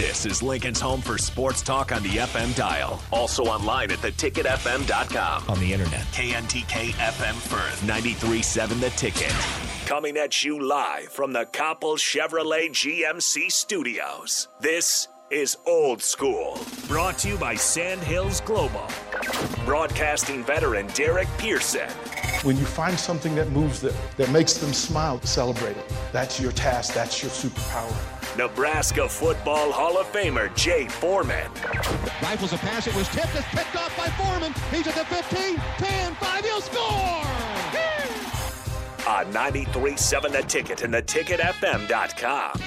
This is Lincoln's home for sports talk on the FM dial. Also online at theticketfm.com. On the internet, KNTK FM Firth, 93.7 The Ticket. Coming at you live from the Copple Chevrolet GMC studios. This is Old School. Brought to you by Sandhills Global. Broadcasting veteran Derek Pearson. When you find something that moves them, that makes them smile, celebrate it. That's your task, that's your superpower. Nebraska Football Hall of Famer Jay Foreman. Rifles a pass, it was tipped, it's picked off by Foreman. He's at the 15, 10, 5, he'll score! On 93.7 The Ticket and theticketfm.com.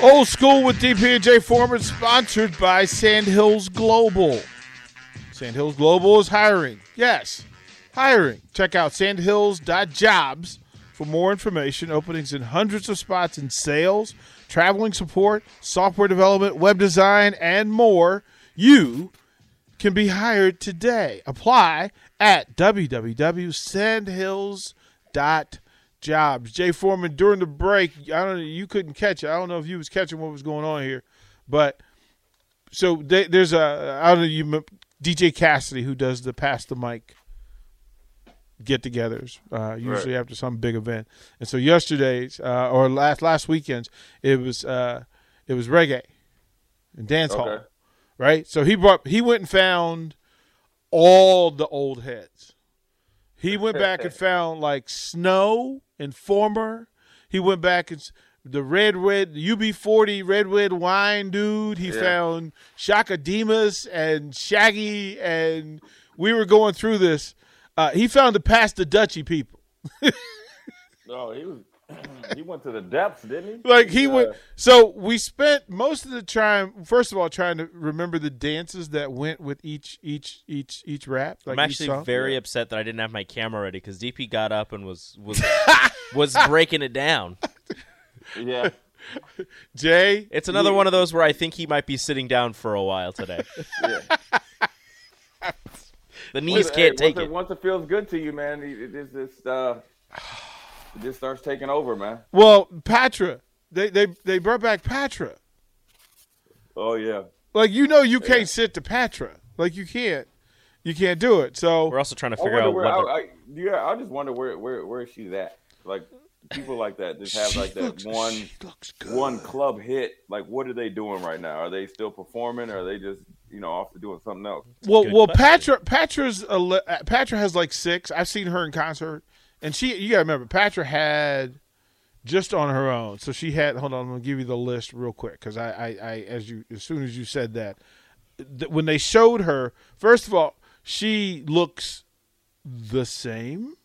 Old School with DP and Jay Foreman, sponsored by Sandhills Global. Sandhills Global is hiring. Yes, hiring. Check out sandhills.jobs for more information. Openings in hundreds of spots in sales, traveling support, software development, web design, and more. You can be hired today. Apply at www.sandhills.jobs jobs. Jay Foreman during the break, I don't know, you couldn't catch it. I don't know if you was catching what was going on here, but so they, there's a I don't know you DJ Cassidy who does the pass the mic get-togethers uh, usually right. after some big event, and so yesterday's uh, or last last weekend's it was uh, it was reggae and dance hall, okay. right? So he brought he went and found all the old heads. He went back and found like Snow and Former. He went back and the red red UB40 red red wine dude. He yeah. found Chaka Demus and Shaggy, and we were going through this. Uh, he found the Pass the Dutchie people. no, he was he went to the depths, didn't he? Like he uh, went. So we spent most of the time, first of all, trying to remember the dances that went with each each each each rap. Like I'm actually very yeah. upset that I didn't have my camera ready because DP got up and was was was breaking it down. Yeah. Jay, it's another he, one of those where I think he might be sitting down for a while today. Yeah. The knees once, can't hey, take once it. Once it feels good to you, man, it, it's just. Uh, it just starts taking over, man. Well, Patra, they they they brought back Patra. Oh yeah. Like you know, you can't sit to Patra. Like you can't, you can't do it. So we're also trying to figure out. Where, I, I, yeah, I just wonder where where where she's at. Like people like that just have she like that looks, one one club hit. Like what are they doing right now? Are they still performing? Or are they just you know off to doing something else? Well, well, Patra Patra's Patra has like six. I've seen her in concert and she you gotta remember Patra had just on her own. So she had hold on, I'm gonna give you the list real quick because I, I, I as you as soon as you said that, th- when they showed her, first of all, she looks the same.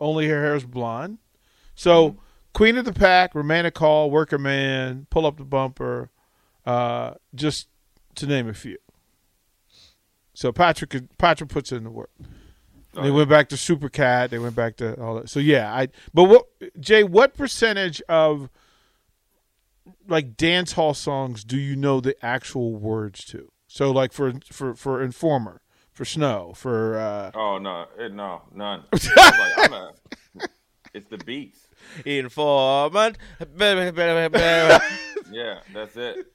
Only her hair is blonde. So mm-hmm. Queen of the Pack, Romantic Call, Worker Man, Pull Up the Bumper, uh, just to name a few. So Patrick Patrick puts in the work. They went back to Super Cat. They went back to all that. So yeah, I. But what Jay? What percentage of like dance hall songs do you know the actual words to? So like for for for Informer, for Snow, for. uh Oh no, it, no, none. like, a, it's the beats. Informant. yeah, that's it.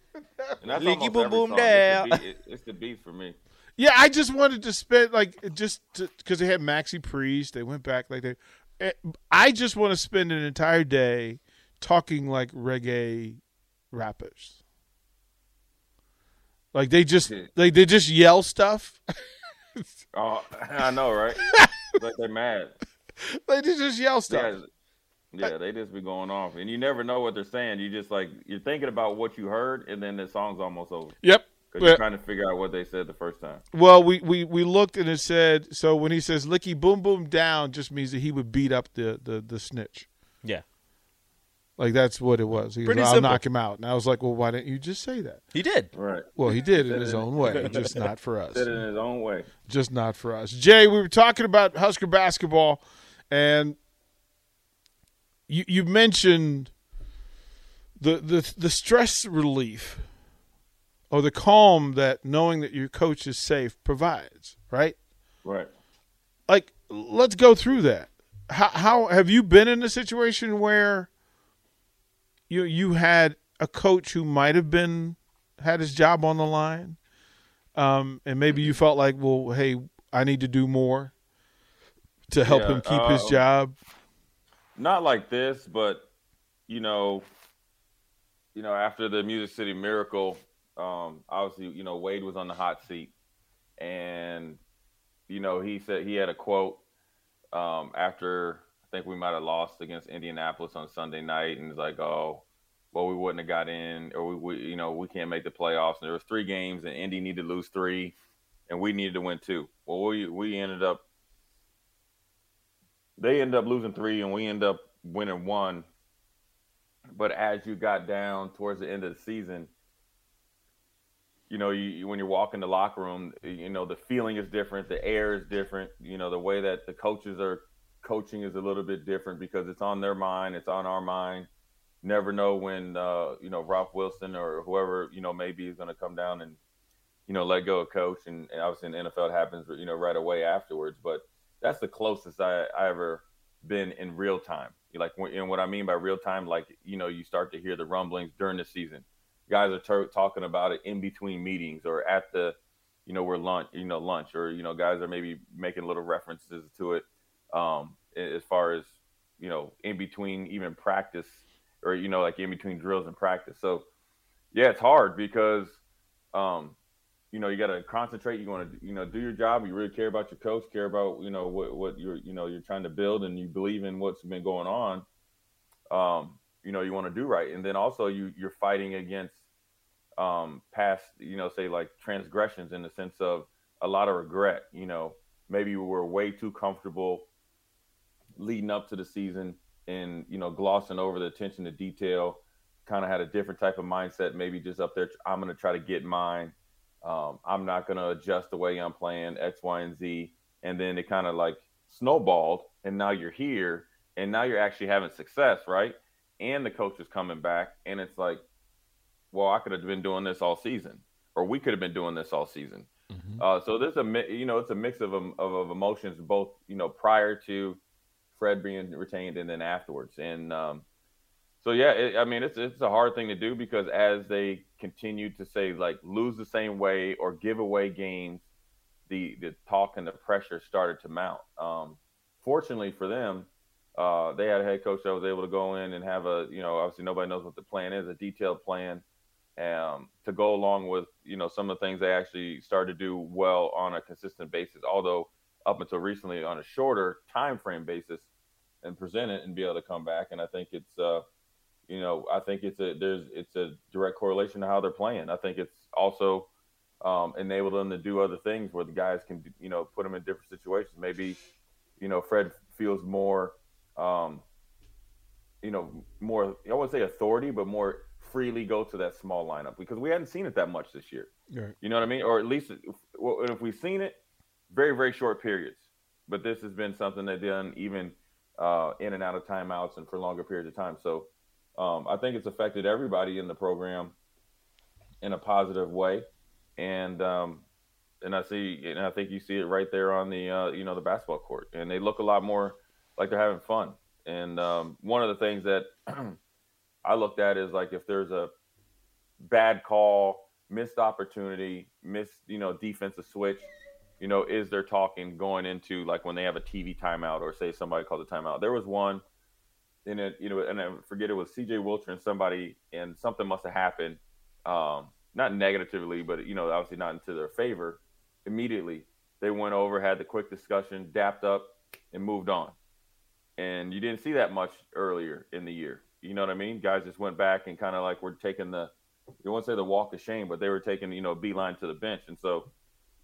Leaky boom boom there. It's, it, it's the beat for me. Yeah, I just wanted to spend like just because they had Maxi Priest, they went back like they. Eh, I just want to spend an entire day talking like reggae rappers. Like they just like they just yell stuff. oh, I know, right? like they're mad. They just yell stuff. Yeah. Yeah, they just be going off, and you never know what they're saying. You just like you're thinking about what you heard, and then the song's almost over. Yep, because you're trying to figure out what they said the first time. Well, we, we, we looked and it said so when he says "licky boom boom down," just means that he would beat up the the, the snitch. Yeah, like that's what it was. He Pretty was, I'll knock him out, and I was like, well, why didn't you just say that? He did. Right. Well, he did in his own way, just not for us. Did in his own way. Just not for us. Jay, we were talking about Husker basketball, and you you mentioned the the the stress relief or the calm that knowing that your coach is safe provides, right? Right. Like let's go through that. How, how have you been in a situation where you you had a coach who might have been had his job on the line, um, and maybe you felt like, well, hey, I need to do more to help yeah, him keep his um, job? Not like this, but you know, you know, after the Music City Miracle, um, obviously, you know, Wade was on the hot seat, and you know, he said he had a quote um, after I think we might have lost against Indianapolis on Sunday night, and it's like, oh, well, we wouldn't have got in, or we, we, you know, we can't make the playoffs. And there was three games, and Indy needed to lose three, and we needed to win two. Well, we we ended up they end up losing three and we end up winning one. But as you got down towards the end of the season, you know, you, when you're walking the locker room, you know, the feeling is different, the air is different. You know, the way that the coaches are coaching is a little bit different because it's on their mind, it's on our mind. Never know when, uh, you know, Ralph Wilson or whoever, you know, maybe is going to come down and, you know, let go of coach. And, and obviously in the NFL, it happens, you know, right away afterwards. But that's the closest I, I ever been in real time. Like, and what I mean by real time, like you know, you start to hear the rumblings during the season. Guys are ter- talking about it in between meetings or at the, you know, we're lunch, you know, lunch, or you know, guys are maybe making little references to it, um, as far as you know, in between even practice, or you know, like in between drills and practice. So, yeah, it's hard because um, you know, you got to concentrate. You want to, you know, do your job. You really care about your coach, care about, you know, what, what you're, you know, you're trying to build and you believe in what's been going on. Um, you know, you want to do right. And then also you, you're fighting against, um, past, you know, say like transgressions in the sense of a lot of regret, you know, maybe we were way too comfortable leading up to the season and, you know, glossing over the attention to detail, kind of had a different type of mindset, maybe just up there. I'm going to try to get mine um, I'm not going to adjust the way I'm playing X, Y, and Z. And then it kind of like snowballed, and now you're here, and now you're actually having success, right? And the coach is coming back, and it's like, well, I could have been doing this all season, or we could have been doing this all season. Mm-hmm. Uh, so there's a you know it's a mix of, of, of emotions, both you know prior to Fred being retained and then afterwards, and um, so yeah, it, I mean, it's it's a hard thing to do because as they continue to say like lose the same way or give away games, the the talk and the pressure started to mount. Um, fortunately for them, uh, they had a head coach that was able to go in and have a you know obviously nobody knows what the plan is, a detailed plan um, to go along with you know some of the things they actually started to do well on a consistent basis. Although up until recently on a shorter time frame basis and present it and be able to come back. And I think it's uh, you know, I think it's a there's it's a direct correlation to how they're playing. I think it's also um, enabled them to do other things where the guys can you know put them in different situations. Maybe you know Fred feels more, um, you know, more I wouldn't say authority, but more freely go to that small lineup because we hadn't seen it that much this year. Right. You know what I mean? Or at least if, if we've seen it, very very short periods. But this has been something they've done even uh, in and out of timeouts and for longer periods of time. So um, I think it's affected everybody in the program in a positive way, and um, and I see and I think you see it right there on the uh, you know the basketball court, and they look a lot more like they're having fun. And um, one of the things that I looked at is like if there's a bad call, missed opportunity, missed you know defensive switch, you know, is there talking going into like when they have a TV timeout or say somebody calls a timeout? There was one and it, you know, and I forget it was C.J. Wilcher and somebody, and something must have happened, um, not negatively, but you know, obviously not into their favor. Immediately, they went over, had the quick discussion, dapped up, and moved on. And you didn't see that much earlier in the year. You know what I mean? Guys just went back and kind of like were taking the, you won't say the walk of shame, but they were taking you know beeline to the bench, and so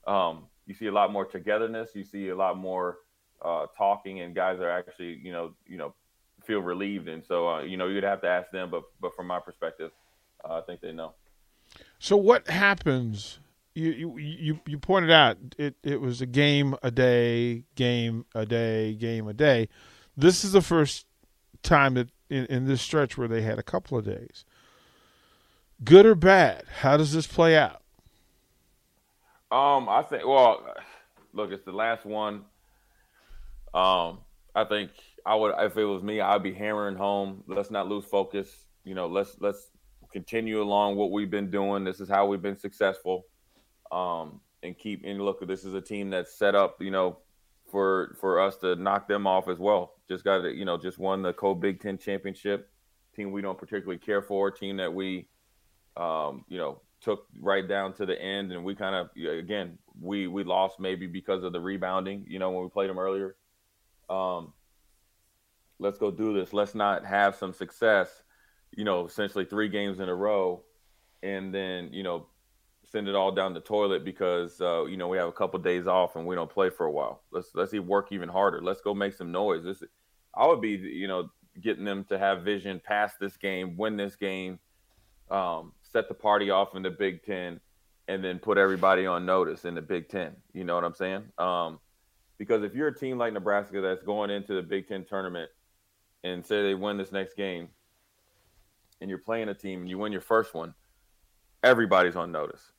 um, you see a lot more togetherness. You see a lot more uh, talking, and guys are actually you know you know feel relieved. And so, uh, you know, you'd have to ask them, but but from my perspective, uh, I think they know. So what happens? You you you, you pointed out it, it was a game a day, game a day, game a day. This is the first time that in, in this stretch where they had a couple of days. Good or bad? How does this play out? Um, I think. Well, look, it's the last one Um, I think I would if it was me, I'd be hammering home. Let's not lose focus. You know, let's let's continue along what we've been doing. This is how we've been successful. Um, and keep and look, this is a team that's set up, you know, for for us to knock them off as well. Just got to, you know, just won the Co Big Ten championship. Team we don't particularly care for. Team that we, um, you know, took right down to the end, and we kind of again we we lost maybe because of the rebounding. You know, when we played them earlier. Um, let's go do this. Let's not have some success. You know, essentially three games in a row, and then you know send it all down the toilet because uh, you know we have a couple of days off and we don't play for a while. Let's let's work even harder. Let's go make some noise. This I would be you know getting them to have vision past this game, win this game, um, set the party off in the Big Ten, and then put everybody on notice in the Big Ten. You know what I'm saying? Um, because if you're a team like Nebraska that's going into the Big Ten tournament and say they win this next game, and you're playing a team and you win your first one, everybody's on notice.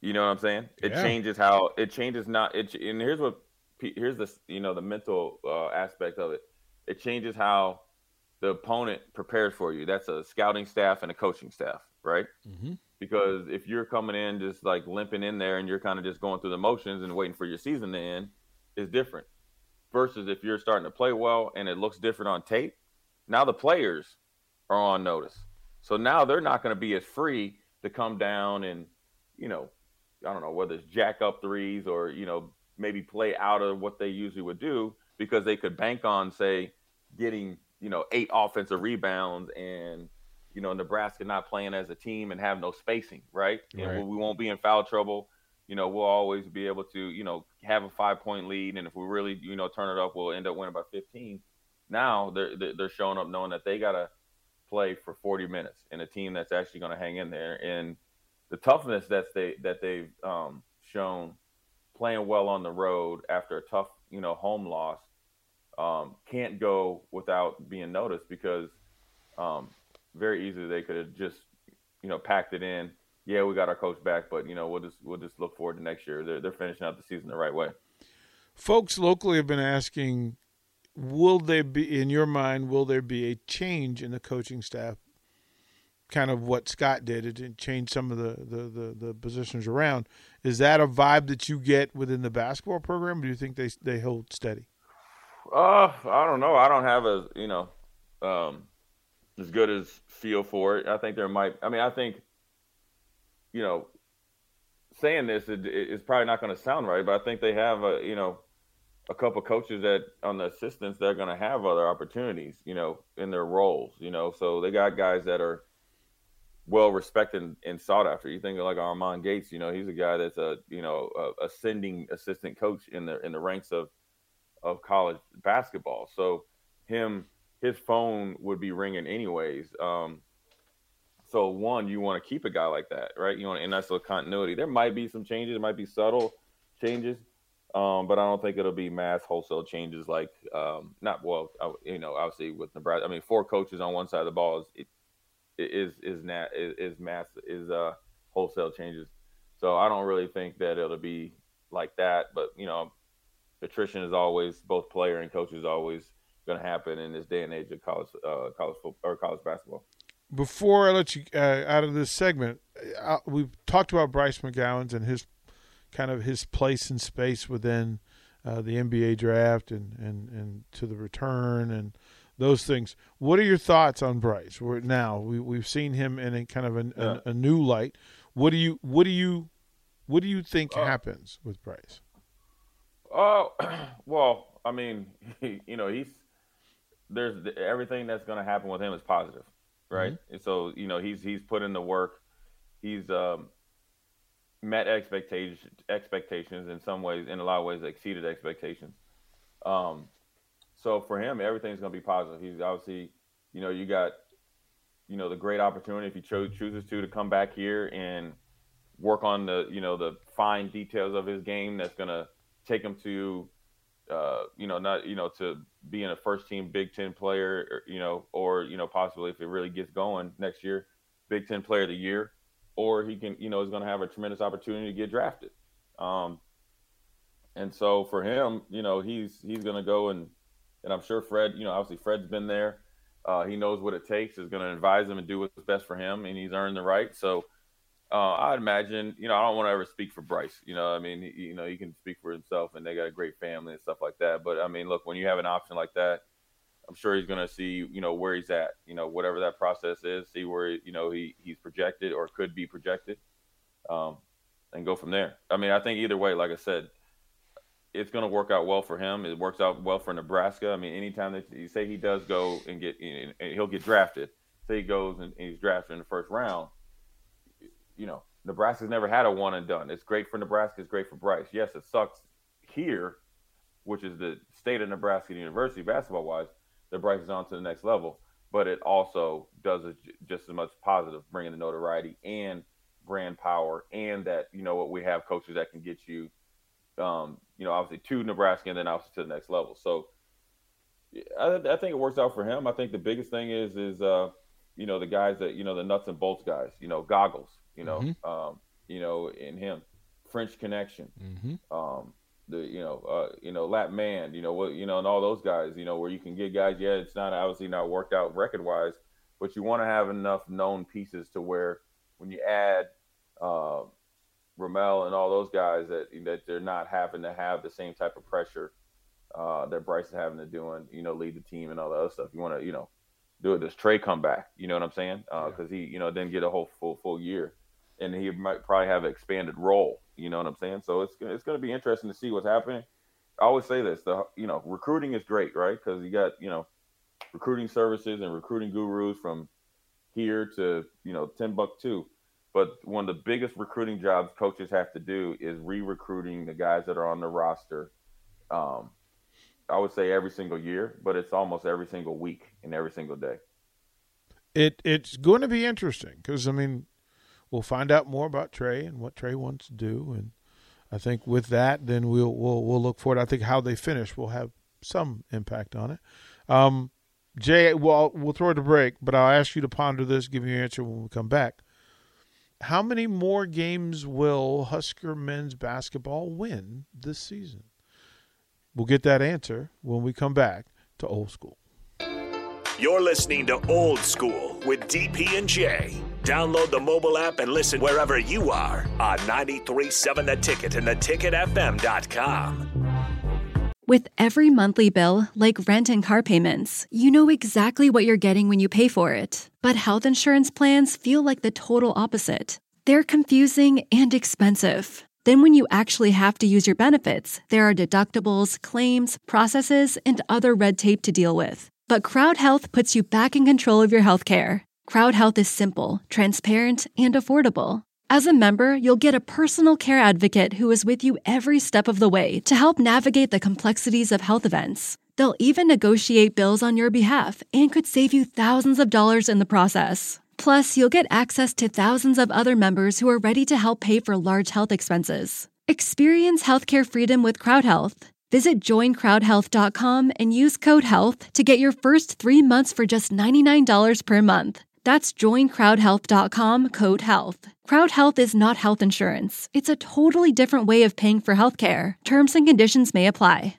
You know what I'm saying? It yeah. changes how it changes not it and here's what here's the you know the mental uh, aspect of it. It changes how the opponent prepares for you. That's a scouting staff and a coaching staff, right? Mm-hmm. Because if you're coming in just like limping in there and you're kind of just going through the motions and waiting for your season to end, is different. Versus if you're starting to play well and it looks different on tape, now the players are on notice. So now they're not going to be as free to come down and, you know, I don't know whether it's jack up threes or you know maybe play out of what they usually would do because they could bank on say getting you know eight offensive rebounds and you know Nebraska not playing as a team and have no spacing, right? right. And we won't be in foul trouble. You know, we'll always be able to you know have a five point lead, and if we really you know turn it up, we'll end up winning by 15. Now they're they're showing up knowing that they gotta play for 40 minutes in a team that's actually going to hang in there and the toughness that they that they've um, shown playing well on the road after a tough you know home loss um, can't go without being noticed because um, very easily they could have just you know packed it in. Yeah, we got our coach back, but you know we'll just we'll just look forward to next year. They're they're finishing out the season the right way. Folks locally have been asking, will there be in your mind will there be a change in the coaching staff kind of what Scott did. It didn't some of the, the, the, the, positions around. Is that a vibe that you get within the basketball program? do you think they they hold steady? Uh, I don't know. I don't have a you know um, as good as feel for it. I think there might. I mean, I think you know saying this is it, probably not going to sound right, but I think they have a you know a couple coaches that on the assistants they're going to have other opportunities, you know, in their roles, you know. So they got guys that are well respected and sought after. You think of like Armon Gates, you know, he's a guy that's a you know a ascending assistant coach in the in the ranks of of college basketball. So him his phone would be ringing anyways. Um, so one, you want to keep a guy like that, right? You want, and that's the continuity. There might be some changes. it might be subtle changes, um, but I don't think it'll be mass wholesale changes like um, not well. You know, obviously with Nebraska, I mean, four coaches on one side of the ball is it, is is is, is mass is uh wholesale changes. So I don't really think that it'll be like that. But you know, attrition is always both player and coach is always going to happen in this day and age of college uh, college football or college basketball. Before I let you uh, out of this segment, uh, we've talked about Bryce McGowens and his kind of his place and space within uh, the NBA draft and, and, and to the return and those things. What are your thoughts on Bryce? We're, now we we've seen him in a kind of a, yeah. a, a, new light. What do you what do you what do you think uh, happens with Bryce? Oh, well, I mean, he, you know, he's there's everything that's going to happen with him is positive, right? Mm-hmm. And so, you know, he's he's put in the work. He's um, met expectations expectations in some ways, in a lot of ways, exceeded expectations. Um, so for him, everything's going to be positive. He's obviously, you know, you got, you know, the great opportunity if he cho- chooses to to come back here and work on the, you know, the fine details of his game that's going to take him to, uh, you know, not, you know, to being a first team Big Ten player, or, you know, or you know, possibly if it really gets going next year, Big Ten Player of the Year, or he can, you know, is going to have a tremendous opportunity to get drafted. Um, and so for him, you know, he's he's going to go and and I'm sure Fred, you know, obviously Fred's been there. Uh, he knows what it takes. Is going to advise him and do what's best for him, and he's earned the right. So uh, I'd imagine, you know, I don't want to ever speak for Bryce. You know, I mean, he, you know, he can speak for himself, and they got a great family and stuff like that. But I mean, look, when you have an option like that, I'm sure he's going to see, you know, where he's at. You know, whatever that process is, see where you know he he's projected or could be projected, um, and go from there. I mean, I think either way, like I said, it's going to work out well for him. It works out well for Nebraska. I mean, anytime that you say he does go and get, and he'll get drafted. Say he goes and, he's drafted in the first round. You know, Nebraska's never had a one and done. It's great for Nebraska. It's great for Bryce. Yes, it sucks here, which is the state of Nebraska University basketball wise. That Bryce is on to the next level, but it also does just as much positive, bringing the notoriety and brand power, and that you know what we have coaches that can get you um, you know, obviously to Nebraska and then obviously to the next level. So I, I, think it works out for him. I think the biggest thing is is uh, you know the guys that you know the nuts and bolts guys. You know, goggles. You know, mm-hmm. um, you know, in him, French Connection. Mm-hmm. Um, the you know uh, you know Lat Man. You know what you know and all those guys. You know where you can get guys. Yeah, it's not obviously not worked out record wise, but you want to have enough known pieces to where when you add. Uh, Ramel and all those guys that that they're not having to have the same type of pressure uh, that Bryce is having to do and you know lead the team and all that other stuff. You want to you know do it. Does Trey come back? You know what I'm saying? Because uh, yeah. he you know didn't get a whole full full year, and he might probably have an expanded role. You know what I'm saying? So it's it's going to be interesting to see what's happening. I always say this: the you know recruiting is great, right? Because you got you know recruiting services and recruiting gurus from here to you know Timbuktu but one of the biggest recruiting jobs coaches have to do is re-recruiting the guys that are on the roster. Um, I would say every single year, but it's almost every single week and every single day. It it's going to be interesting because I mean, we'll find out more about Trey and what Trey wants to do, and I think with that, then we'll we'll we'll look forward. I think how they finish will have some impact on it. Um, Jay, well, we'll throw it a break, but I'll ask you to ponder this, give me your answer when we come back how many more games will Husker men's basketball win this season? We'll get that answer when we come back to Old School. You're listening to Old School with DP and J. Download the mobile app and listen wherever you are on 937 The Ticket and theticketfm.com. With every monthly bill, like rent and car payments, you know exactly what you're getting when you pay for it. But health insurance plans feel like the total opposite. They're confusing and expensive. Then, when you actually have to use your benefits, there are deductibles, claims, processes, and other red tape to deal with. But Crowd Health puts you back in control of your health care. Crowd Health is simple, transparent, and affordable. As a member, you'll get a personal care advocate who is with you every step of the way to help navigate the complexities of health events. They'll even negotiate bills on your behalf and could save you thousands of dollars in the process. Plus, you'll get access to thousands of other members who are ready to help pay for large health expenses. Experience healthcare freedom with CrowdHealth. Visit joincrowdhealth.com and use code HEALTH to get your first three months for just $99 per month. That's joincrowdhealth.com code HEALTH. Crowd Health is not health insurance. It's a totally different way of paying for healthcare. Terms and conditions may apply.